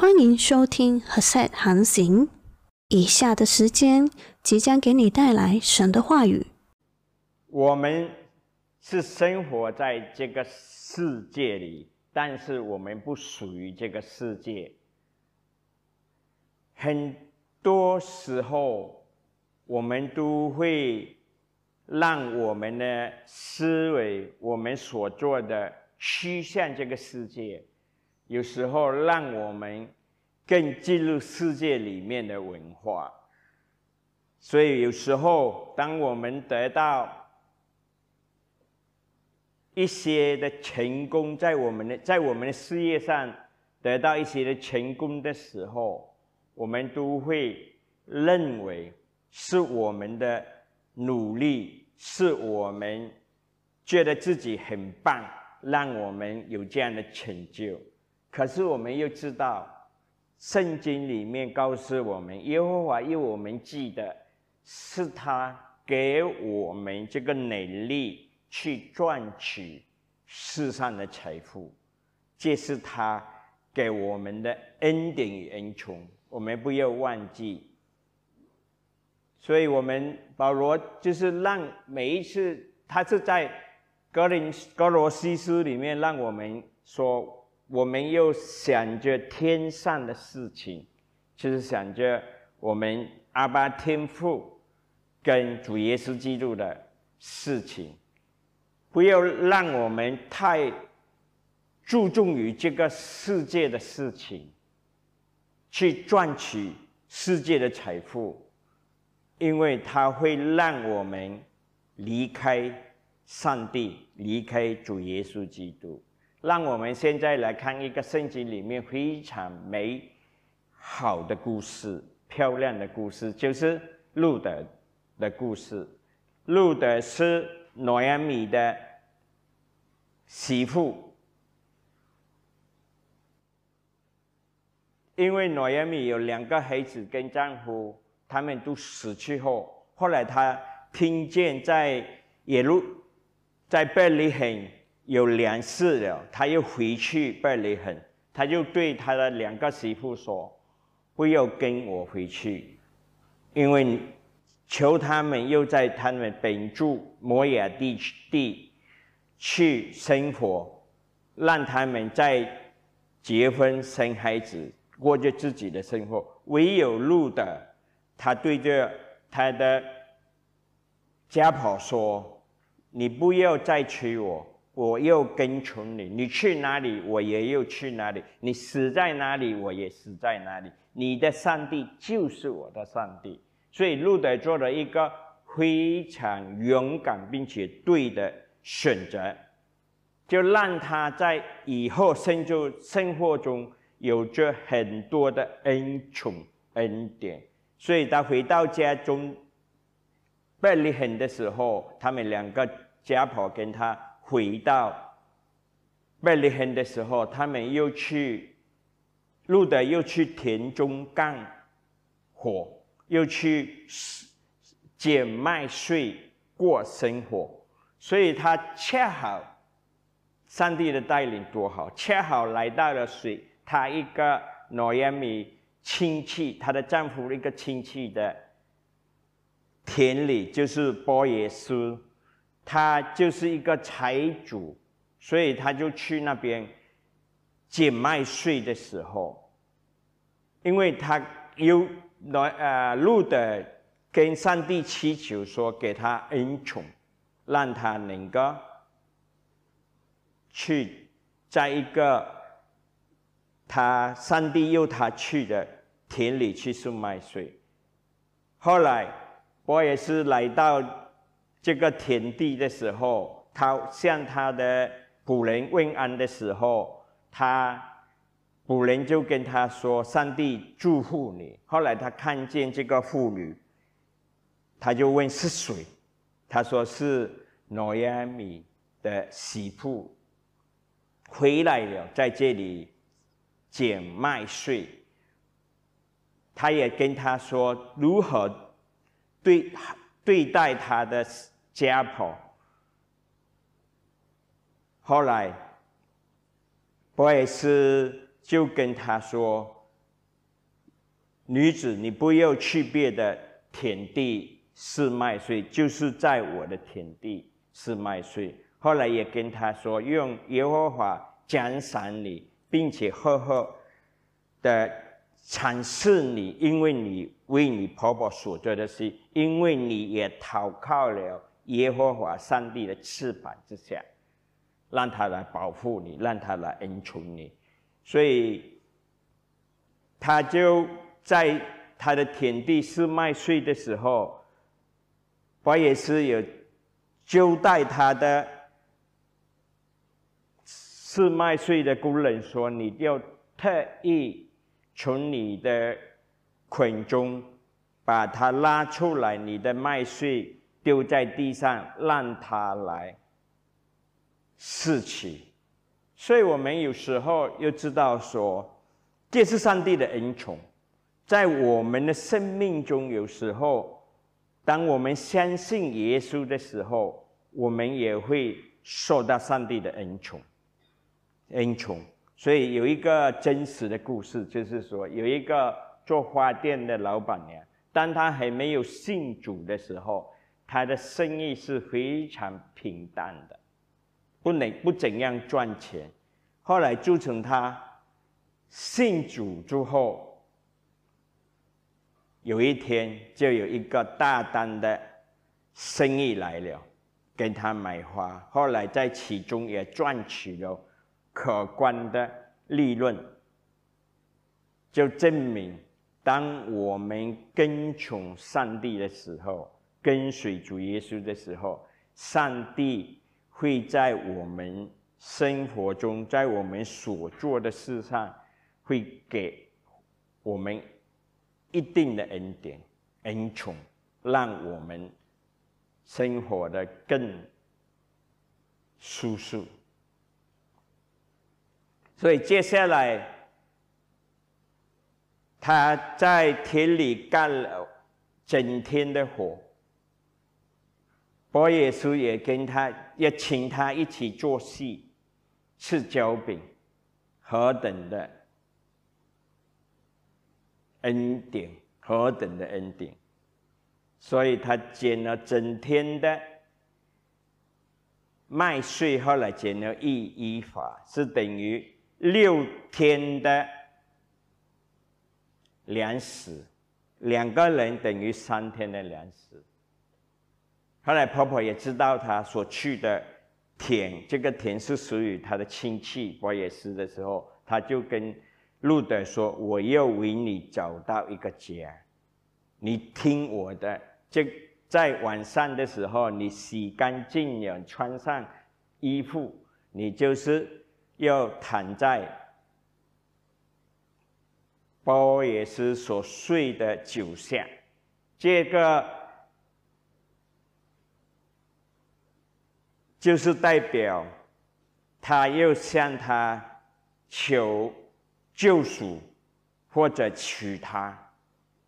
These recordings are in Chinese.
欢迎收听和塞航行。以下的时间即将给你带来神的话语。我们是生活在这个世界里，但是我们不属于这个世界。很多时候，我们都会让我们的思维、我们所做的趋向这个世界。有时候让我们更进入世界里面的文化，所以有时候当我们得到一些的成功，在我们的在我们的事业上得到一些的成功的时候，我们都会认为是我们的努力，是我们觉得自己很棒，让我们有这样的成就。可是我们又知道，圣经里面告诉我们，耶和华要我们记得，是他给我们这个能力去赚取世上的财富，这是他给我们的恩典与恩宠，我们不要忘记。所以，我们保罗就是让每一次，他是在格林格罗西斯里面让我们说。我们又想着天上的事情，就是想着我们阿巴天父跟主耶稣基督的事情，不要让我们太注重于这个世界的事情，去赚取世界的财富，因为它会让我们离开上帝，离开主耶稣基督。让我们现在来看一个圣经里面非常美好的故事，漂亮的故事，就是路德的故事。路德是诺亚米的媳妇，因为诺亚米有两个孩子跟丈夫，他们都死去后，后来他听见在耶路，在贝利恒。有粮食了，他又回去拜雷恒，他就对他的两个媳妇说：“不要跟我回去，因为求他们又在他们本住摩亚地地去生活，让他们再结婚生孩子，过着自己的生活。唯有路的，他对着他的家婆说：‘你不要再娶我。’”我又跟从你，你去哪里，我也又去哪里；你死在哪里，我也死在哪里。你的上帝就是我的上帝，所以路德做了一个非常勇敢并且对的选择，就让他在以后生就生活中有着很多的恩宠恩典。所以他回到家中贝利恒的时候，他们两个家婆跟他。回到贝利恒的时候，他们又去路德又去田中干活，又去捡麦穗过生活，所以他恰好上帝的带领多好，恰好来到了水他一个诺亚米亲戚，她的丈夫一个亲戚的田里，就是波耶斯。他就是一个财主，所以他就去那边捡麦穗的时候，因为他有来呃路的跟上帝祈求说给他恩宠，让他能够去在一个他上帝要他去的田里去送麦穗。后来我也是来到。这个田地的时候，他向他的仆人问安的时候，他仆人就跟他说：“上帝祝福你。”后来他看见这个妇女，他就问是谁，他说是诺亚米的媳妇回来了，在这里捡麦穗。他也跟他说如何对对待他的。家婆，后来波尔斯就跟他说：“女子，你不要去别的田地试麦穗，就是在我的田地试麦穗。后来也跟他说，用耶和华奖赏你，并且赫赫的阐释你，因为你为你婆婆所做的事，因为你也投靠了耶和华上帝的翅膀之下，让他来保护你，让他来恩宠你，所以他就。在他的田地是麦穗的时候，我也是有交代他的是麦穗的工人说：“你要特意从你的捆中把它拉出来，你的麦穗丢在地上，让它来试起。”所以我们有时候又知道说，这是上帝的恩宠。在我们的生命中，有时候，当我们相信耶稣的时候，我们也会受到上帝的恩宠，恩宠。所以有一个真实的故事，就是说，有一个做花店的老板娘，当她还没有信主的时候，她的生意是非常平淡的，不能不怎样赚钱。后来就从她信主之后。有一天，就有一个大单的生意来了，跟他买花。后来在其中也赚取了可观的利润，就证明，当我们跟从上帝的时候，跟随主耶稣的时候，上帝会在我们生活中，在我们所做的事上，会给我们。一定的恩典、恩宠，让我们生活的更舒适。所以接下来，他在田里干了整天的活，伯耶稣也跟他也请他一起做戏，吃焦饼，何等的！恩典何等的恩典，所以他捡了整天的麦穗，后来捡了一一法，是等于六天的粮食，两个人等于三天的粮食。后来婆婆也知道他所去的田，这个田是属于他的亲戚波耶斯的时候，他就跟。路德说：“我要为你找到一个家，你听我的。这在晚上的时候，你洗干净了，穿上衣服，你就是要躺在包也是所睡的酒下。这个就是代表他要向他求。”救赎，或者娶她。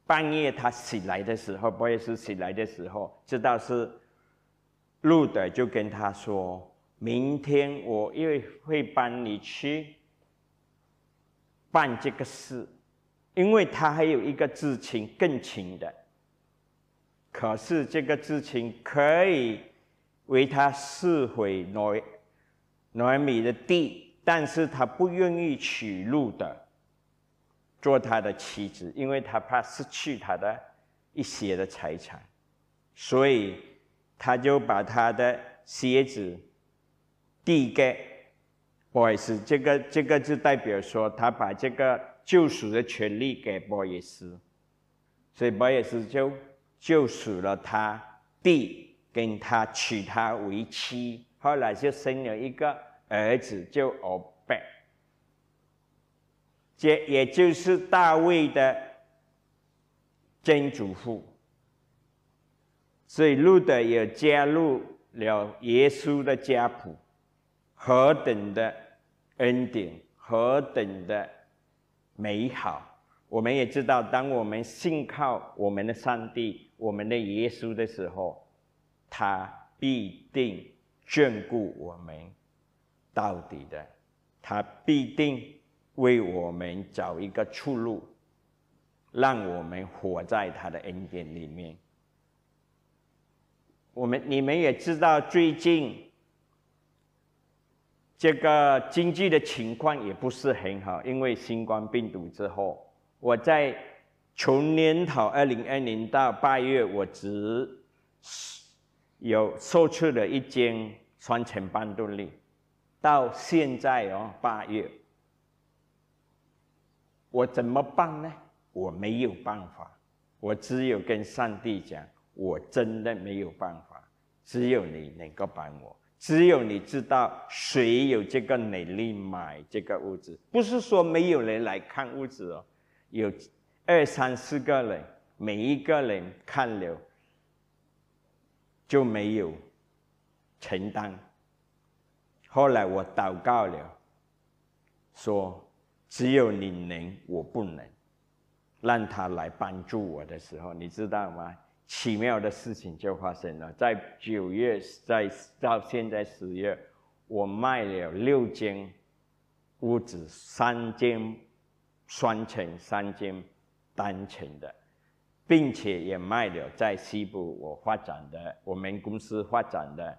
半夜他醒来的时候，波耶斯醒来的时候，知道是路德，就跟他说：“明天我又会帮你去办这个事，因为他还有一个至亲更亲的。可是这个至亲可以为他撕毁挪挪米的地。”但是他不愿意娶路的做他的妻子，因为他怕失去他的一些的财产，所以他就把他的鞋子递给波伊斯。这个这个就代表说，他把这个救赎的权利给波伊斯，所以波伊斯就救赎了他弟，跟他娶她为妻，后来就生了一个。儿子就欧贝，这也就是大卫的曾祖父，所以路德也加入了耶稣的家谱，何等的恩典，何等的美好！我们也知道，当我们信靠我们的上帝、我们的耶稣的时候，他必定眷顾我们。到底的，他必定为我们找一个出路。让我们活在他的恩典里面。我们你们也知道，最近这个经济的情况也不是很好，因为新冠病毒之后，我在从年头二零二零到八月，我只有售出了一间双层半独立，到现在哦八月，我怎么办呢？我没有办法，我只有跟上帝讲，我真的没有办法，只有你能够帮我，只有你知道谁有这个能力买这个屋子，不是说没有人来看屋子哦，有二三四个人，每一个人看了就没有承担。后来我祷告了，说只有你能，我不能。让他来帮助我的时候，你知道吗？奇妙的事情就发生了。在九月，在到现在十月，我卖了六间屋子，三间双层，三间单层的，并且也卖了在西部我发展的我们公司发展的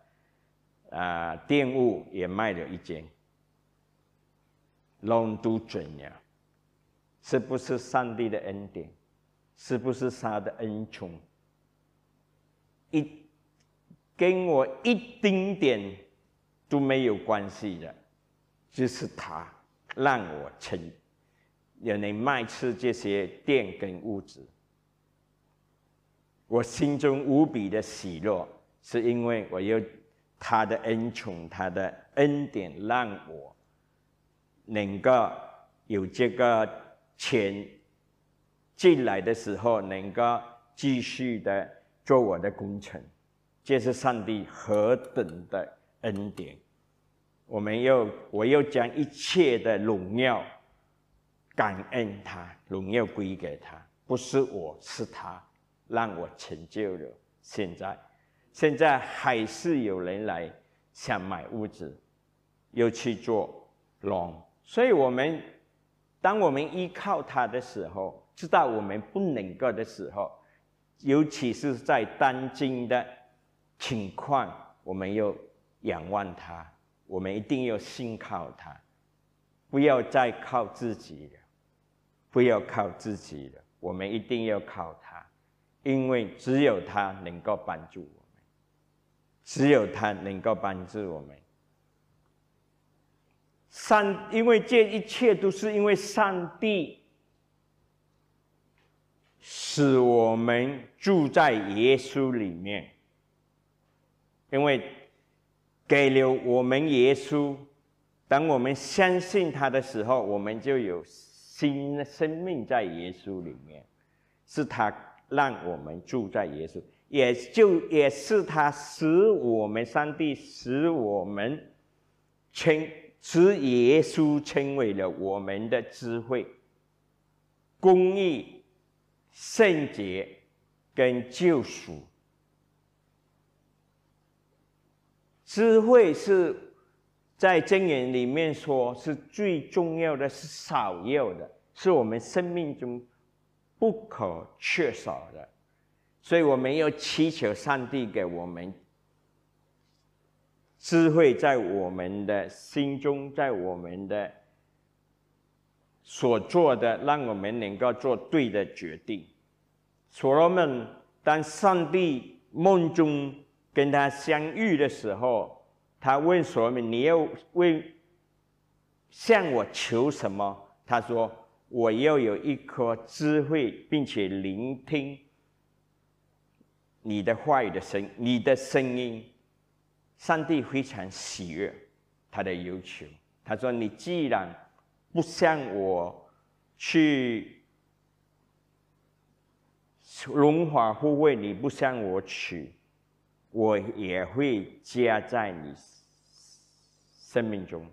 啊店务也卖了一间，拢都准了。是不是上帝的恩典？是不是他的恩宠？一跟我一丁点都没有关系的，就是他让我成，也能卖出这些店跟物质。我心中无比的喜乐，是因为我有他的恩宠，他的恩典，让我能够有这个。钱进来的时候，能够继续的做我的工程，这是上帝何等的恩典！我们又，我又将一切的荣耀感恩他，荣耀归给他，不是我，是他让我成就了。现在，现在还是有人来想买屋子，又去做龙所以我们。当我们依靠他的时候，知道我们不能够的时候，尤其是在当今的情况，我们要仰望他，我们一定要信靠他，不要再靠自己了，不要靠自己了，我们一定要靠他，因为只有他能够帮助我们，只有他能够帮助我们。上，因为这一切都是因为上帝使我们住在耶稣里面，因为给了我们耶稣，当我们相信他的时候，我们就有新的生命在耶稣里面，是他让我们住在耶稣，也就也是他使我们上帝使我们称。使耶稣成为了我们的智慧、公义、圣洁跟救赎。智慧是在箴言里面说是最重要的，是少有的，是我们生命中不可缺少的，所以我们要祈求上帝给我们。智慧在我们的心中，在我们的所做的，让我们能够做对的决定。所罗门当上帝梦中跟他相遇的时候，他问所罗门：“你要为向我求什么？”他说：“我要有一颗智慧，并且聆听你的话语的声，你的声音。”上帝非常喜悦他的要求。他说：“你既然不向我去荣华富贵，你不向我取，我也会加在你生命中。”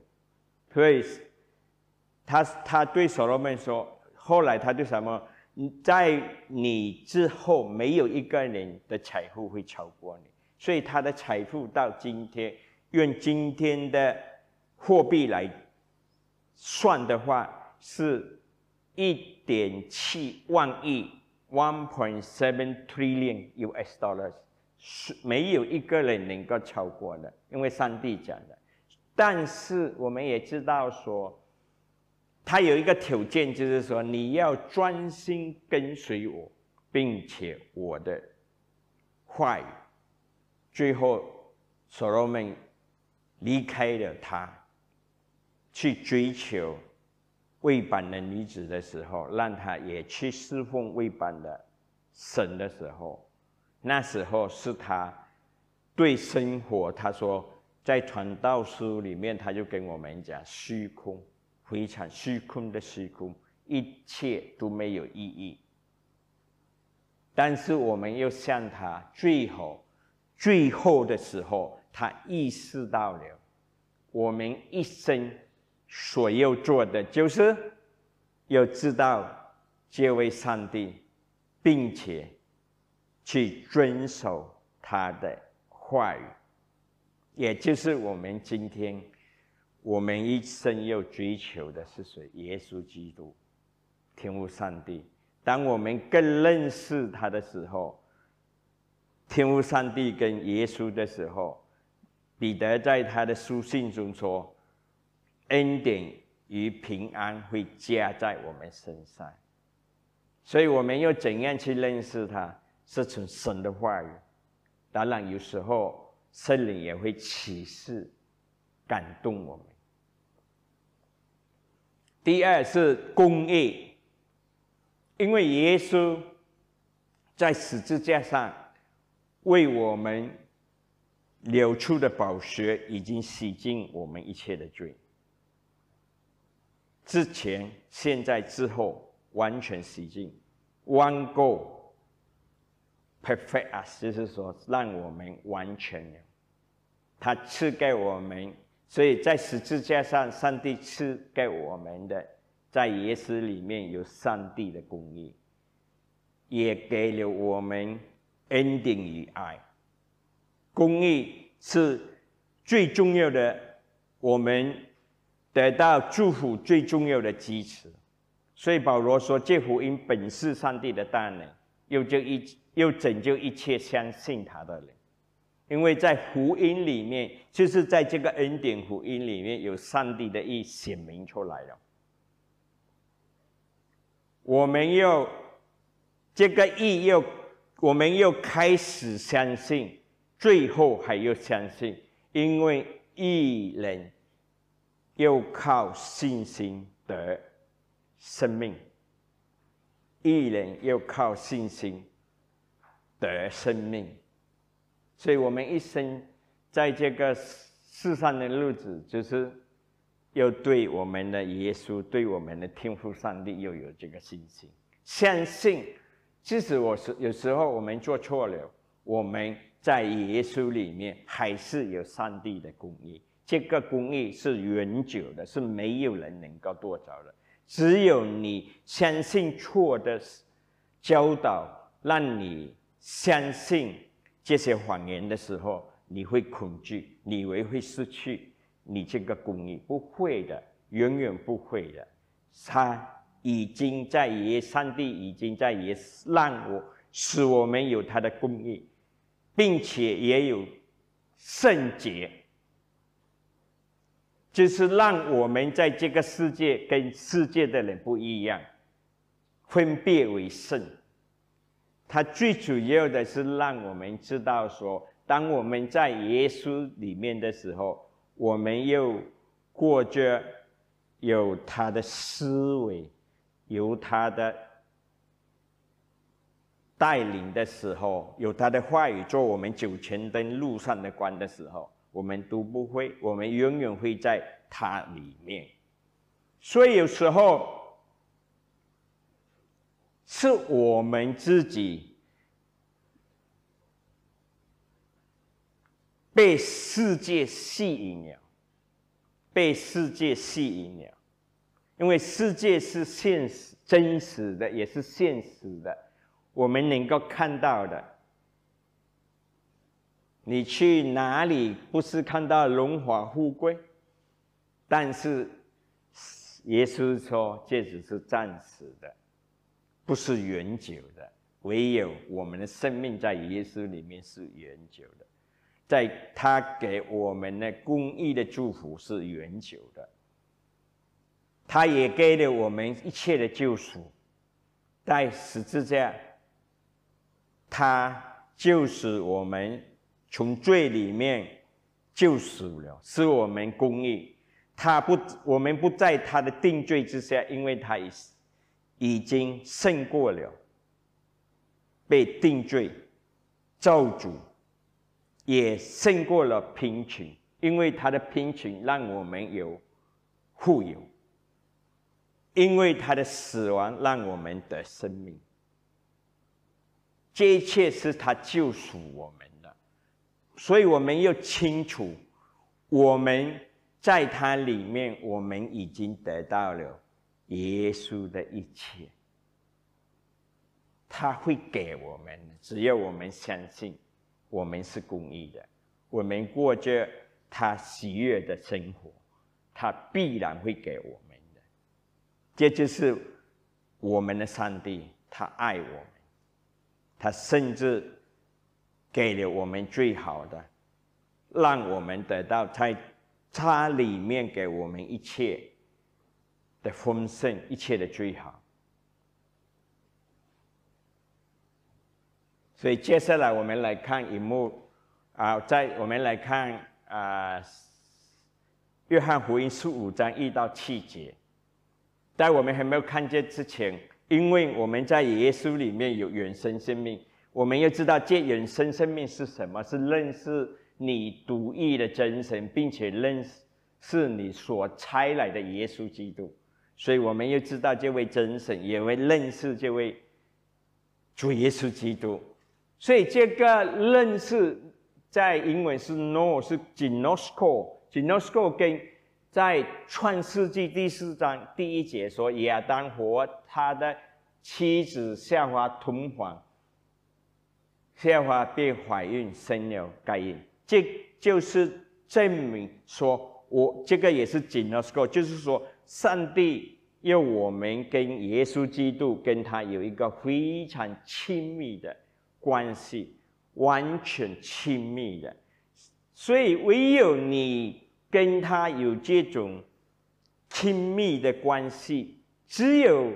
所以，他他对所罗门说：“后来他对什么？在你之后，没有一个人的财富会超过你。”所以他的财富到今天，用今天的货币来算的话，是一点七万亿 （one point seven trillion U.S. dollars），是没有一个人能够超过的，因为上帝讲的。但是我们也知道说，他有一个条件，就是说你要专心跟随我，并且我的话语。最后，所罗门离开了他，去追求未版的女子的时候，让他也去侍奉未版的神的时候，那时候是他对生活，他说。在传道书里面，他就跟我们讲虚空，非常虚空的虚空，一切都没有意义。但是我们又向他最后、最后的时候，他意识到了，我们一生所要做的，就是要知道这位上帝，并且去遵守他的话语。也就是我们今天，我们一生要追求的是谁？耶稣基督，天父上帝。当我们更认识他的时候，天父上帝跟耶稣的时候，彼得在他的书信中说：“恩典与平安会加在我们身上。”所以我们要怎样去认识他？是从神的话语。当然，有时候。圣灵也会启示、感动我们。第二是公义，因为耶稣在十字架上为我们流出的宝血已经洗净我们一切的罪。之前、现在、之后，完全洗净，One Go。perfect us，就是说让我们完全了。他赐给我们，所以在十字架上，上帝赐给我们的，在耶稣里面有上帝的公义，也给了我们恩典与爱。公义是最重要的，我们得到祝福最重要的支持。所以保罗说：“这福音本是上帝的大能，又就一。”又拯救一切相信他的人，因为在福音里面，就是在这个恩典福音里面有上帝的意显明出来了。我们又这个意又，我们又开始相信，最后还要相信，因为一人又靠信心得生命，一人又靠信心。得生命，所以我们一生在这个世上的日子，就是要对我们的耶稣、对我们的天父上帝，又有这个信心，相信，即使我是有时候我们做错了，我们在耶稣里面还是有上帝的供应，这个公义是永久的，是没有人能够夺走的。只有你相信错的教导，让你。相信这些谎言的时候，你会恐惧，你以为会失去你这个公义？不会的，永远不会的。他已经在耶，上帝已经在耶，让我使我们有他的公义，并且也有圣洁，就是让我们在这个世界跟世界的人不一样，分别为圣。它最主要的是让我们知道说，当我们在耶稣里面的时候，我们又过着有他的思维，由他的带领的时候，有他的话语做我们九泉灯路上的光的时候，我们都不会，我们永远会在它里面。所以有时候。是我们自己被世界吸引了，被世界吸引了，因为世界是现实、真实的，也是现实的，我们能够看到的。你去哪里不是看到荣华富贵？但是耶稣说这只是暂时的，不是永久的。唯有我们的生命在耶稣里面是永久的，在他给我们的公义的祝福是永久的。他也给了我们一切的救赎，在十字架，他就是我们从罪里面救赎了，是我们公义。他不，我们不在他的定罪之下，因为他已已经胜过了被定罪、造主，也胜过了贫穷，因为他的贫穷让我们有富有。因为他的死亡让我们得生命，这一切是他救赎我们，所以我们要清楚，我们在他里面，我们已经得到了耶稣的一切，他会给我们，只要我们相信，我们是公义的，我们过着他喜悦的生活，他必然会给我们。这就是我们的上帝，他爱我们，他甚至给了我们最好的，让我们得到在他里面给我们一切的丰盛，一切的最好。所以接下来我们来看一幕啊，在我们来看啊，《约翰福音》十五章一到七节。在我们还没有看见之前，因为我们在耶稣里面有原生生命，我们要知道这人生生命是什么？是认识你独一的真神，并且认识是你所差来的耶稣基督。所以我们要知道这位真神，也会认识这位主耶稣基督。所以这个认识在英文是 know，是 “gnosco”，“gnosco” 跟。在创世纪第四章第一节说，亚当和他的妻子夏娃同房，夏娃便怀孕生了该隐，这就是证明说，我这个也是紧了说，就是说，上帝要我们跟耶稣基督跟他有一个非常亲密的关系，完全亲密的，所以唯有你。跟他有这种亲密的关系，只有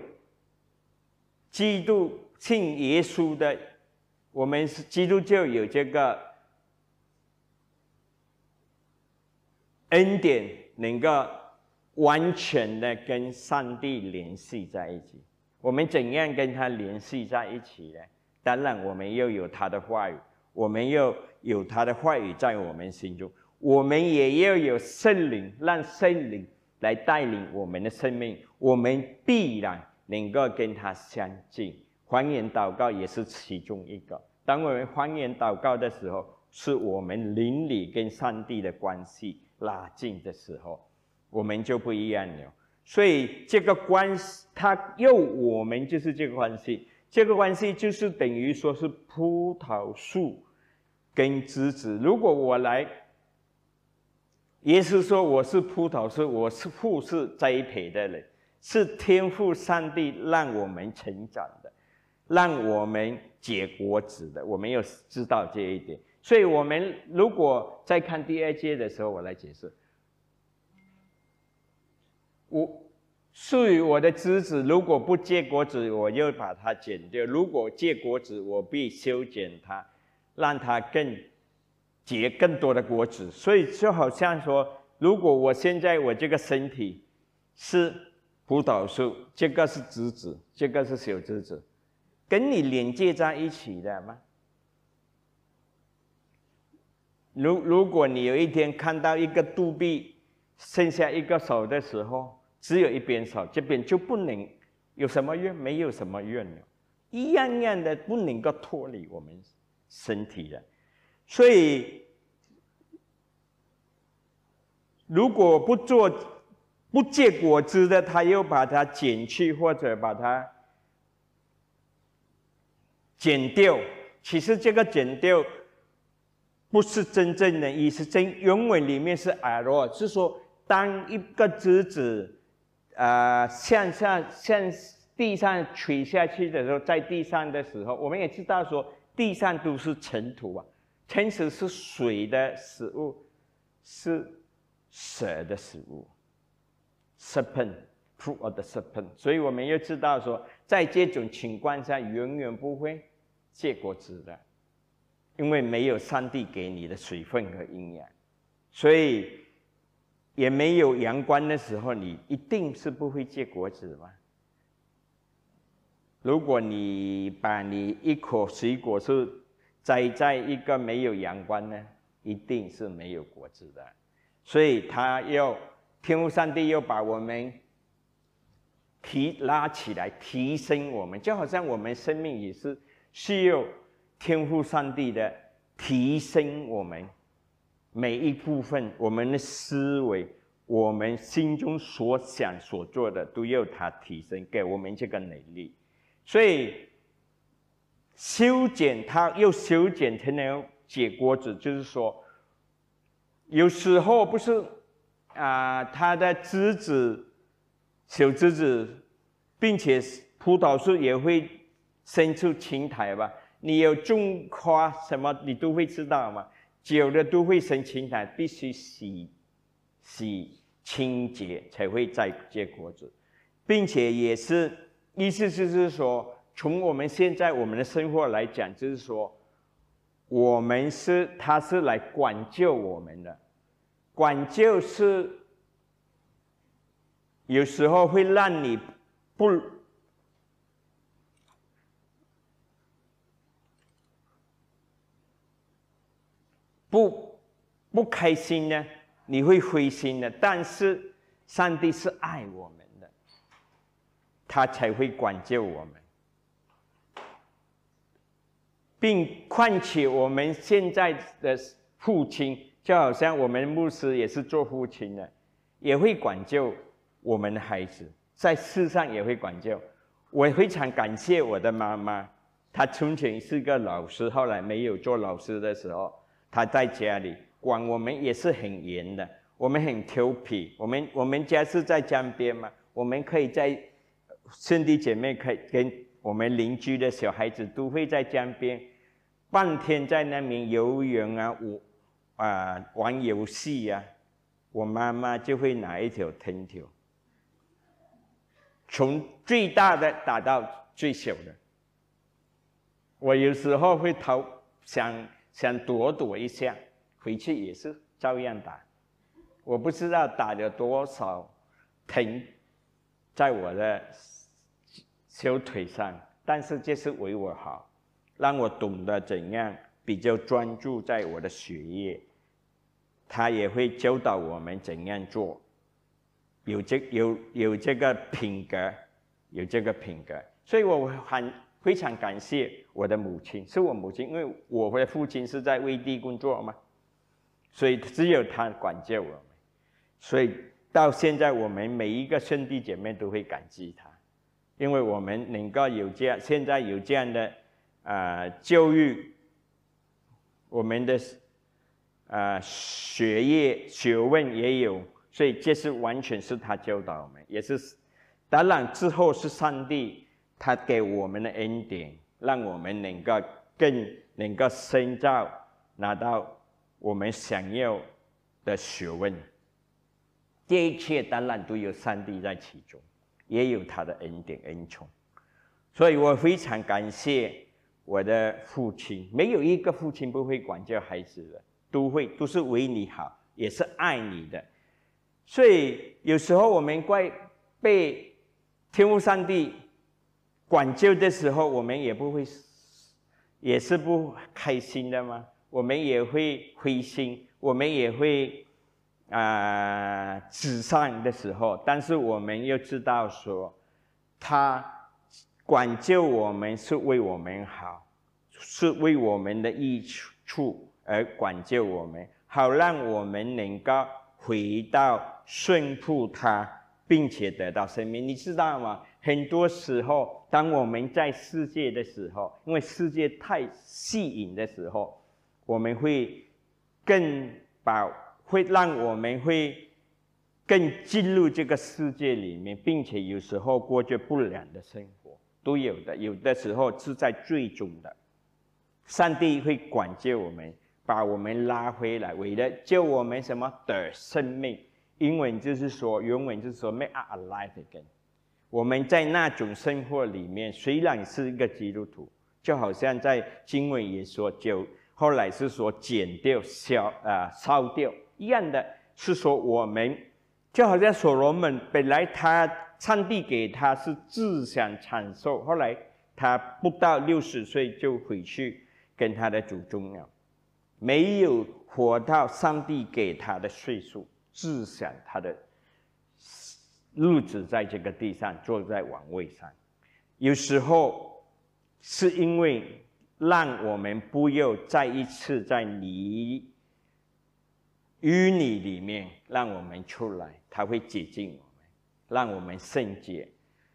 基督信耶稣的，我们是基督教有这个恩典，能够完全的跟上帝联系在一起。我们怎样跟他联系在一起呢？当然，我们要有他的话语，我们要有他的话语在我们心中。我们也要有圣灵，让圣灵来带领我们的生命，我们必然能够跟他相近。方言祷告也是其中一个。当我们方言祷告的时候，是我们邻里跟上帝的关系拉近的时候，我们就不一样了。所以这个关系，它又我们就是这个关系，这个关系就是等于说是葡萄树跟枝子。如果我来。耶稣说：“我是葡萄树，我是父是栽培的人，是天赋上帝让我们成长，让我们结果子的。我们要知道这一点。所以，我们如果在看第二节的时候，我来解释：我属于我的枝子，如果不结果子，我就把它剪掉；如果结果子，我必修剪它，让它更。”结更多的果子，所以就好像说，如果我现在我这个身体是葡萄树，这个是枝子，这个是小枝子，跟你连接在一起的吗？如如果你有一天看到一个肚壁剩下一个手的时候，只有一边手，这边就不能有什么愿，没有什么愿了，一样样的不能够脱离我们身体的。所以，如果不做、不结果子的，他又把它剪去或者把它剪掉。其实这个剪掉不是真正的意思，真原文里面是 “aro”，是说当一个枝子呃向下向地上垂下去的时候，在地上的时候，我们也知道说，地上都是尘土啊，尘土是水的食物，是蛇的食物，serpent of the serpent。所以我们要知道说，在这种情况下，永远不会结果子的，因为没有上帝给你的水分和营养，所以。也没有阳光的时候，你一定是不会结果子嘛。如果你把你一颗水果是栽在一个没有阳光呢，一定是没有果子的。所以他要天父上帝要把我们提拉起来，提升我们，就好像我们生命也是需要天父上帝的提升我们。每一部分，我们的思维，我们心中所想所做的，都要他提升，给我们这个能力。所以修剪，它又修剪才能结果子。就是说，有时候不是啊，它的枝子、小枝子，并且葡萄树也会生出青苔吧？你有种花什么，你都会知道嘛。久了都会生青苔，必须洗洗清洁才会再结果子，并且也是意思就是说，从我们现在我们的生活来讲，就是说，我们是他是来管教我们的，管教是有时候会让你不。不不开心呢，你会灰心的。但是上帝是爱我们的，他才会管教我们，并况且我们现在的父亲，就好像我们牧师也是做父亲的，也会管教我们的孩子，在世上也会管教。我非常感谢我的妈妈，她从前是个老师，后来没有做老师的时候。他在家里管我们也是很严的，我们很调皮。我们我们家是在江边嘛，我们可以在兄弟姐妹可以跟我们邻居的小孩子都会在江边，半天在那边游泳啊，我啊玩游戏呀，我妈妈就会拿一条藤条，从最大的打到最小的。我有时候会逃想。想躲躲一下，回去也是照样打。我不知道打了多少疼，在我的小腿上，但是这是为我好，让我懂得怎样比较专注在我的学业。他也会教导我们怎样做，有这有有这个品格，有这个品格，所以我很。非常感谢我的母亲，是我母亲，因为我的父亲是在外地工作嘛，所以只有他管教我们，所以到现在我们每一个兄弟姐妹都会感激他，因为我们能够有这样现在有这样的啊教育，我们的啊学业学问也有，所以这是完全是他教导我们，也是当然之后是上帝。他给我们的恩典，让我们能够更能够深造，拿到我们想要的学问。这一切当然都有上帝在其中，也有他的恩典恩宠。所以我非常感谢我的父亲，没有一个父亲不会管教孩子的，都会都是为你好，也是爱你的。所以有时候我们怪被天父上帝。管教的时候，我们也不会，也是不开心的吗？我们也会灰心，我们也会啊沮丧的时候。但是我们又知道说，他管教我们是为我们好，是为我们的益处而管教我们，好让我们能够回到顺服他，并且得到生命。你知道吗？很多时候，当我们在世界的时候，因为世界太吸引的时候，我们会更把会让我们会更进入这个世界里面，并且有时候过着不良的生活，都有的。有的时候是在最终的，上帝会管教我们，把我们拉回来，为了救我们什么的生命。英文就是说，原文就是说 “make us alive again”。我们在那种生活里面，虽然是一个基督徒，就好像在经文也说，就后来是说剪掉、烧啊烧掉一样的，是说我们就好像所罗门本来他上帝给他是自享长寿，后来他不到六十岁就回去跟他的祖宗了，没有活到上帝给他的岁数，自享他的。日子在这个地上坐在王位上，有时候是因为让我们不要再一次在泥淤泥里面，让我们出来，他会接近我们，让我们圣洁。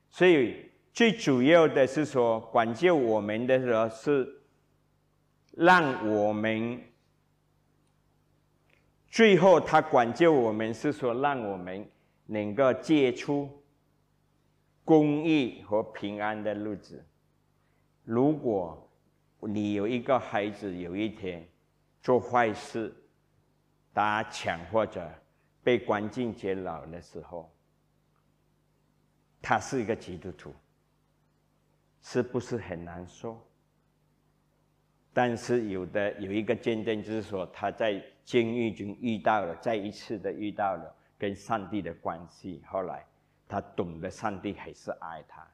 所以最主要的是说，管教我们的时候是让我们最后他管教我们是说让我们。能够结出公益和平安的日子。如果你有一个孩子，有一天做坏事、打抢或者被关进监牢的时候，他是一个基督徒，是不是很难受？但是有的有一个见证，就是说他在监狱中遇到了，再一次的遇到了。跟上帝的关系，后来他懂得上帝还是爱他。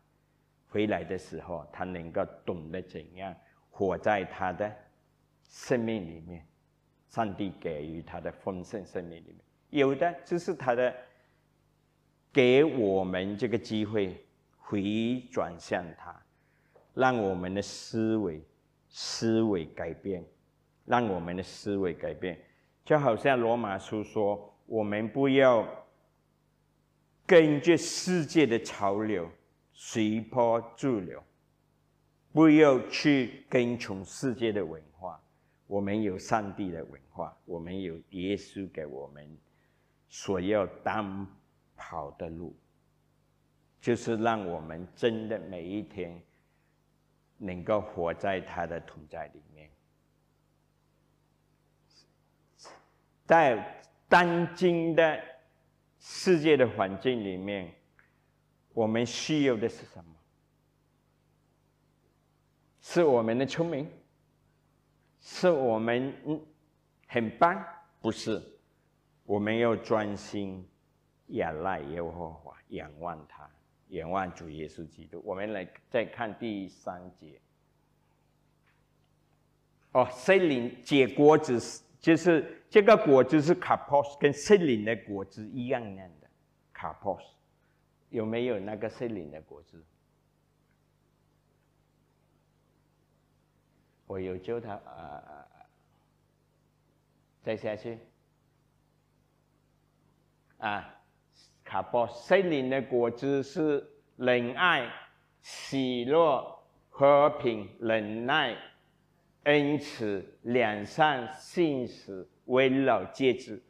回来的时候，他能够懂得怎样活在他的生命里面，上帝给予他的丰盛生命里面。有的就是他的给我们这个机会回转向他，让我们的思维思维改变，让我们的思维改变，就好像罗马书说。我们不要跟着世界的潮流随波逐流，不要去跟从世界的文化。我们有上帝的文化，我们有耶稣给我们所要当跑的路，就是让我们真的每一天能够活在他的同在里面，在。当今的世界的环境里面，我们需要的是什么？是我们的聪明？是我们很棒？不是，我们要专心仰赖耶和华，仰望他，仰望主耶稣基督。我们来再看第三节。哦，森林结果子。就是这个果子是卡波斯，跟森林的果子一样样的。卡波斯有没有那个森林的果子？我有教他啊，再下去啊，卡波森林的果子是仁爱、喜乐、和平、忍耐。因此，两善信实为老戒指，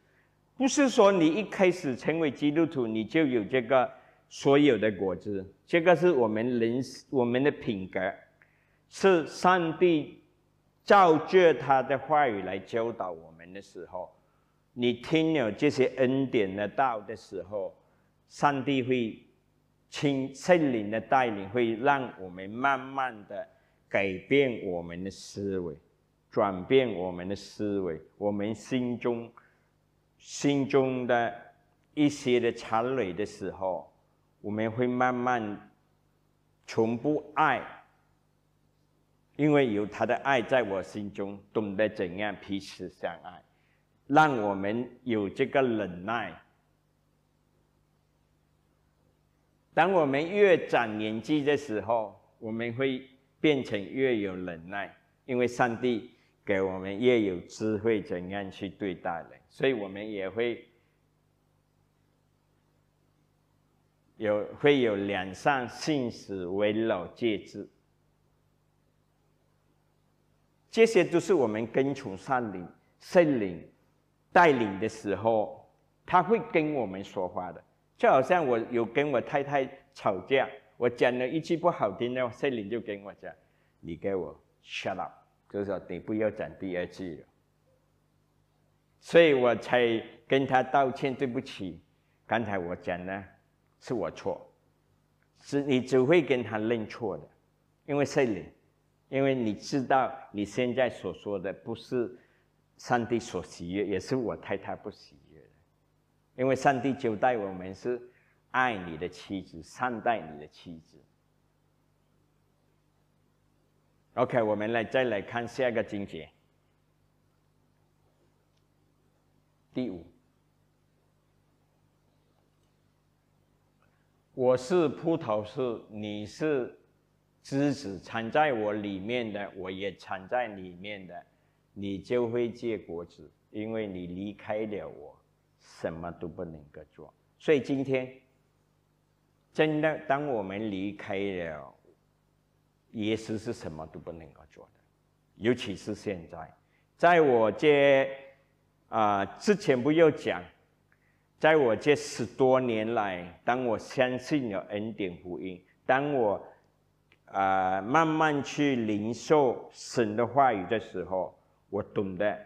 不是说你一开始成为基督徒，你就有这个所有的果子。这个是我们人我们的品格，是上帝照着他的话语来教导我们的时候，你听了这些恩典的道的时候，上帝会亲圣灵的带领，会让我们慢慢的。改变我们的思维，转变我们的思维，我们心中心中的一些的残累的时候，我们会慢慢从不爱，因为有他的爱在我心中，懂得怎样彼此相爱，让我们有这个忍耐。当我们越长年纪的时候，我们会。变成越有忍耐，因为上帝给我们越有智慧，怎样去对待人，所以我们也会有会有两善信使为老戒指。这些都是我们跟从上领圣领带领的时候，他会跟我们说话的。就好像我有跟我太太吵架，我讲了一句不好听的话，圣灵就跟我讲：“你给我 shut up，就是说你不要讲第二句了。”所以我才跟他道歉，对不起，刚才我讲呢是我错，是你只会跟他认错的，因为圣灵，因为你知道你现在所说的不是上帝所喜悦，也是我太太不喜悦的。因为上帝交代我们是爱你的妻子，善待你的妻子。OK，我们来再来看下一个经节，第五，我是葡萄树，你是枝子，藏在我里面的，我也藏在里面的，你就会结果子，因为你离开了我。什么都不能够做，所以今天真的，当我们离开了耶稣，是什么都不能够做的。尤其是现在，在我这啊之前不要讲，在我这十多年来，当我相信了恩典福音，当我啊慢慢去领受神的话语的时候，我懂得，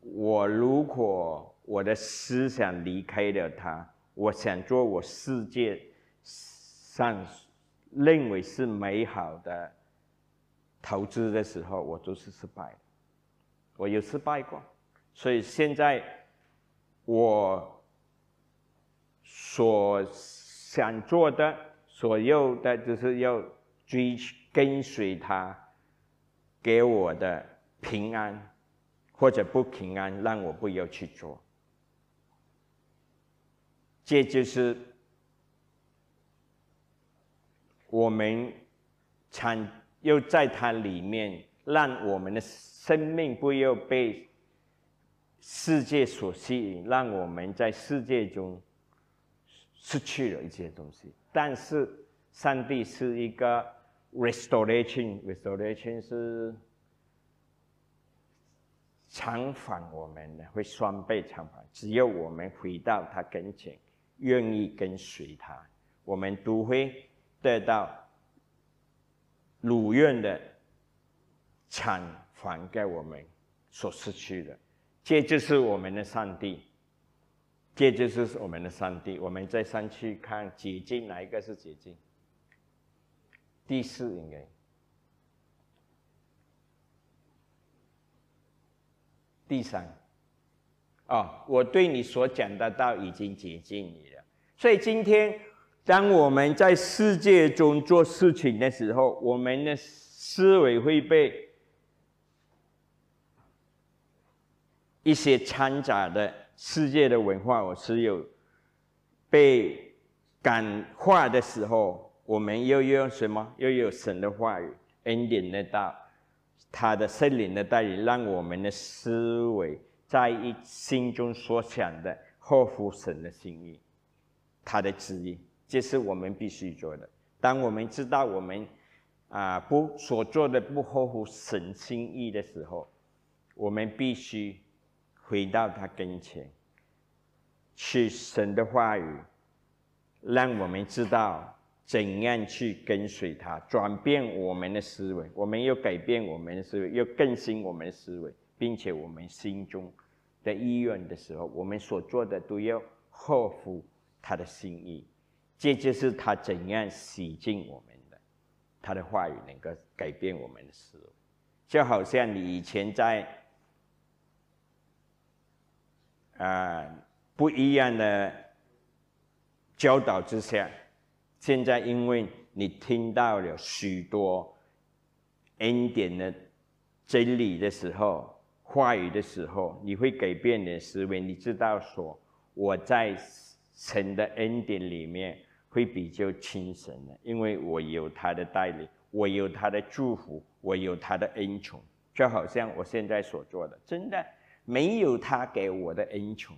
我如果。我的思想离开了他，我想做我世界上认为是美好的投资的时候，我都是失败的。我有失败过，所以现在我所想做的所有的，就是要追跟随他给我的平安或者不平安，让我不要去做。这就是我们常又在它里面，让我们的生命不要被世界所吸引，让我们在世界中失去了一些东西。但是上帝是一个 restoration，restoration 是偿还我们的，会双倍偿还。只要我们回到他跟前。愿意跟随他，我们都会得到如愿的偿还给我们所失去的。这就是我们的上帝，这就是我们的上帝。我们再上去看捷径，哪一个是捷径？第四应该，第三。啊，我对你所讲的道已经接近你了。所以今天，当我们在世界中做事情的时候，我们的思维会被一些掺杂的世界的文化，我是有被感化的时候，我们又用什么？又有神的话语、恩典的道、他的圣灵的带领，让我们的思维。在一心中所想的合乎神的心意，他的旨意，这是我们必须做的。当我们知道我们啊不所做的不合乎神心意的时候，我们必须回到他跟前，去神的话语，让我们知道怎样去跟随他，转变我们的思维。我们要改变我们的思维，要更新我们的思维。并且我们心中的意愿的时候，我们所做的都要合乎他的心意。这就是他怎样洗净我们的，他的话语能够改变我们的思维。就好像你以前在啊不一样的教导之下，现在因为你听到了许多恩典的真理的时候。话语的时候，你会改变你的思维。你知道说，我在神的恩典里面会比较轻神的，因为我有他的带领，我有他的祝福，我有他的恩宠。就好像我现在所做的，真的没有他给我的恩宠，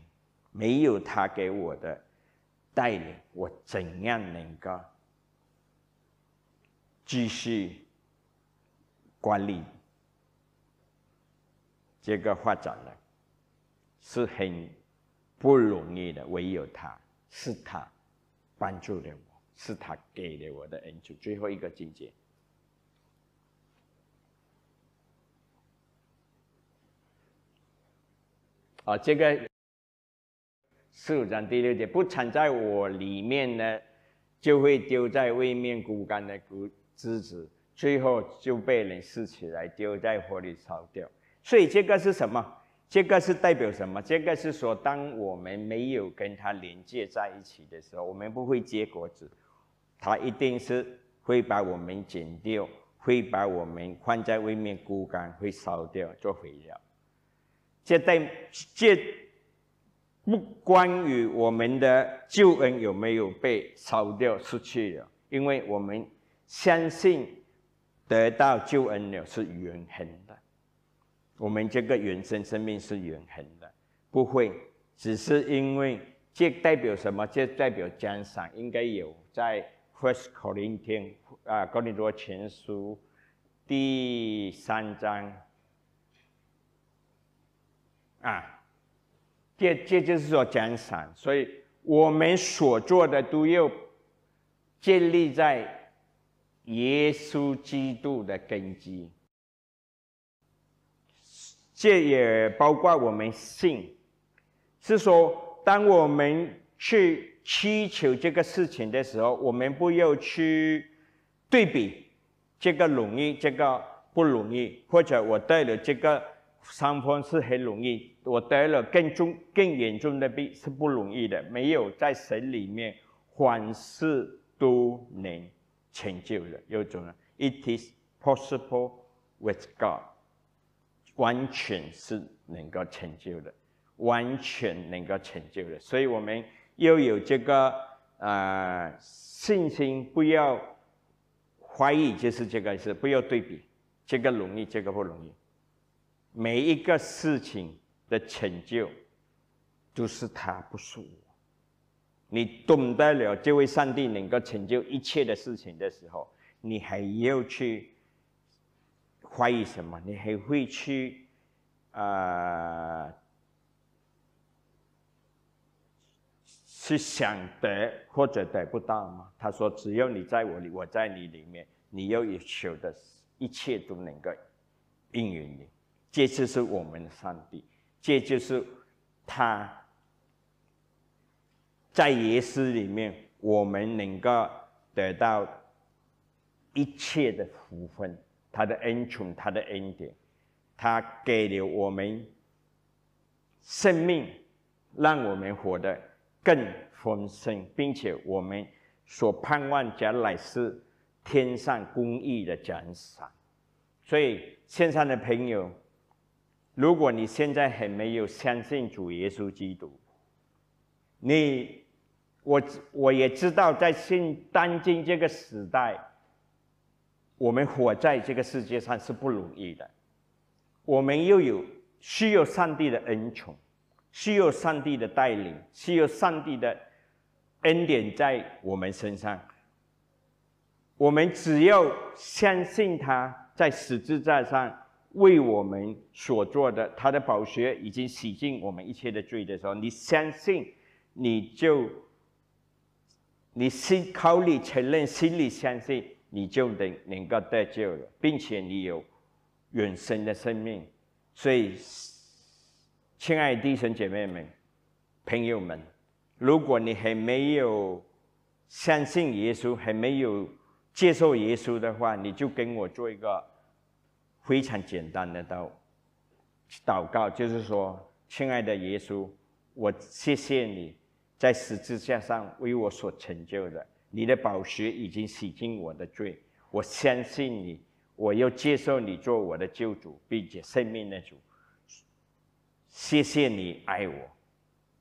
没有他给我的带领，我怎样能够继续管理？这个发展呢，是很不容易的，唯有他是他帮助了我，是他给了我的恩主。最后一个境界。啊，这个四五章第六节，不藏在我里面呢，就会丢在位面骨干的骨枝子，最后就被人拾起来丢在火里烧掉。所以这个是什么？这个是代表什么？这个是说，当我们没有跟它连接在一起的时候，我们不会结果子，它一定是会把我们剪掉，会把我们放在外面枯干，会烧掉做肥料。这代这不关于我们的救恩有没有被烧掉失去了，因为我们相信得到救恩了是永恒。我们这个原生生命是永恒的，不会只是因为这代表什么？这代表奖赏，应该有在 First Corinthians 啊，哥林多前书第三章啊，这这就是说奖赏，所以我们所做的都要建立在耶稣基督的根基。这也包括我们信，是说，当我们去祈求这个事情的时候，我们不要去对比这个容易，这个不容易，或者我得了这个伤风是很容易，我得了更重、更严重的病是不容易的。没有在神里面，凡事都能成就的。有种呢，It is possible with God。完全是能够成就的，完全能够成就的，所以我们又有这个啊信心，不要怀疑，就是这个是不要对比，这个容易，这个不容易。每一个事情的成就都是他，不是我。你懂得了这位上帝能够成就一切的事情的时候，你还要去。怀疑什么？你还会去啊？是想得或者得不到吗？他说：“只要你在我里，我在你里面，你要求的一切都能够应允你。”这就是我们的上帝，这就是他在耶稣里面，我们能够得到一切的福分。他的恩宠，他的恩典，他给了我们生命，让我们活得更丰盛，并且我们所盼望将来是天上公义的奖赏。所以，线上的朋友，如果你现在还没有相信主耶稣基督，你，我我也知道，在现当今这个时代。我们活在这个世界上是不容易的，我们又有需要上帝的恩宠，需要上帝的带领，需要上帝的恩典在我们身上。我们只要相信他在十字架上为我们所做的，他的宝血已经洗净我们一切的罪的时候，你相信，你就你心口里承认，心里相信。你就能能够得救了，并且你有永生的生命。所以，亲爱的弟兄姐妹们、朋友们，如果你还没有相信耶稣，还没有接受耶稣的话，你就跟我做一个非常简单的祷祷告，就是说：亲爱的耶稣，我谢谢你在十字架上为我所成就的。你的宝血已经洗净我的罪，我相信你，我要接受你做我的救主，并且生命的主。谢谢你爱我，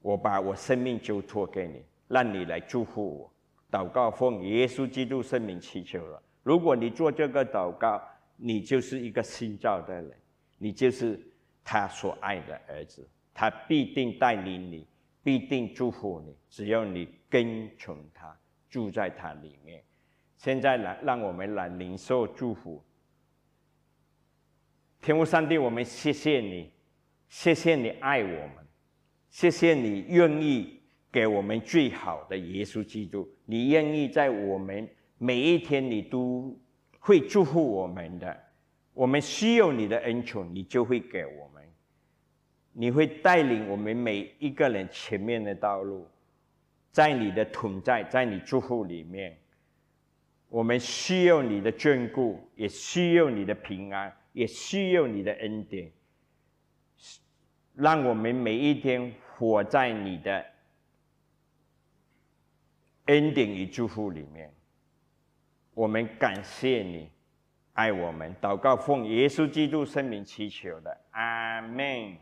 我把我生命交托给你，让你来祝福我。祷告奉耶稣基督圣名祈求了。如果你做这个祷告，你就是一个新造的人，你就是他所爱的儿子，他必定带领你，必定祝福你，只要你跟从他。住在它里面。现在来，让我们来领受祝福。天父上帝，我们谢谢你，谢谢你爱我们，谢谢你愿意给我们最好的耶稣基督，你愿意在我们每一天，你都会祝福我们的。我们需要你的恩宠，你就会给我们，你会带领我们每一个人前面的道路，在你的同在，在你祝福里面，我们需要你的眷顾，也需要你的平安，也需要你的恩典。让我们每一天活在你的恩典与祝福里面。我们感谢你，爱我们，祷告奉耶稣基督圣名祈求的，阿门。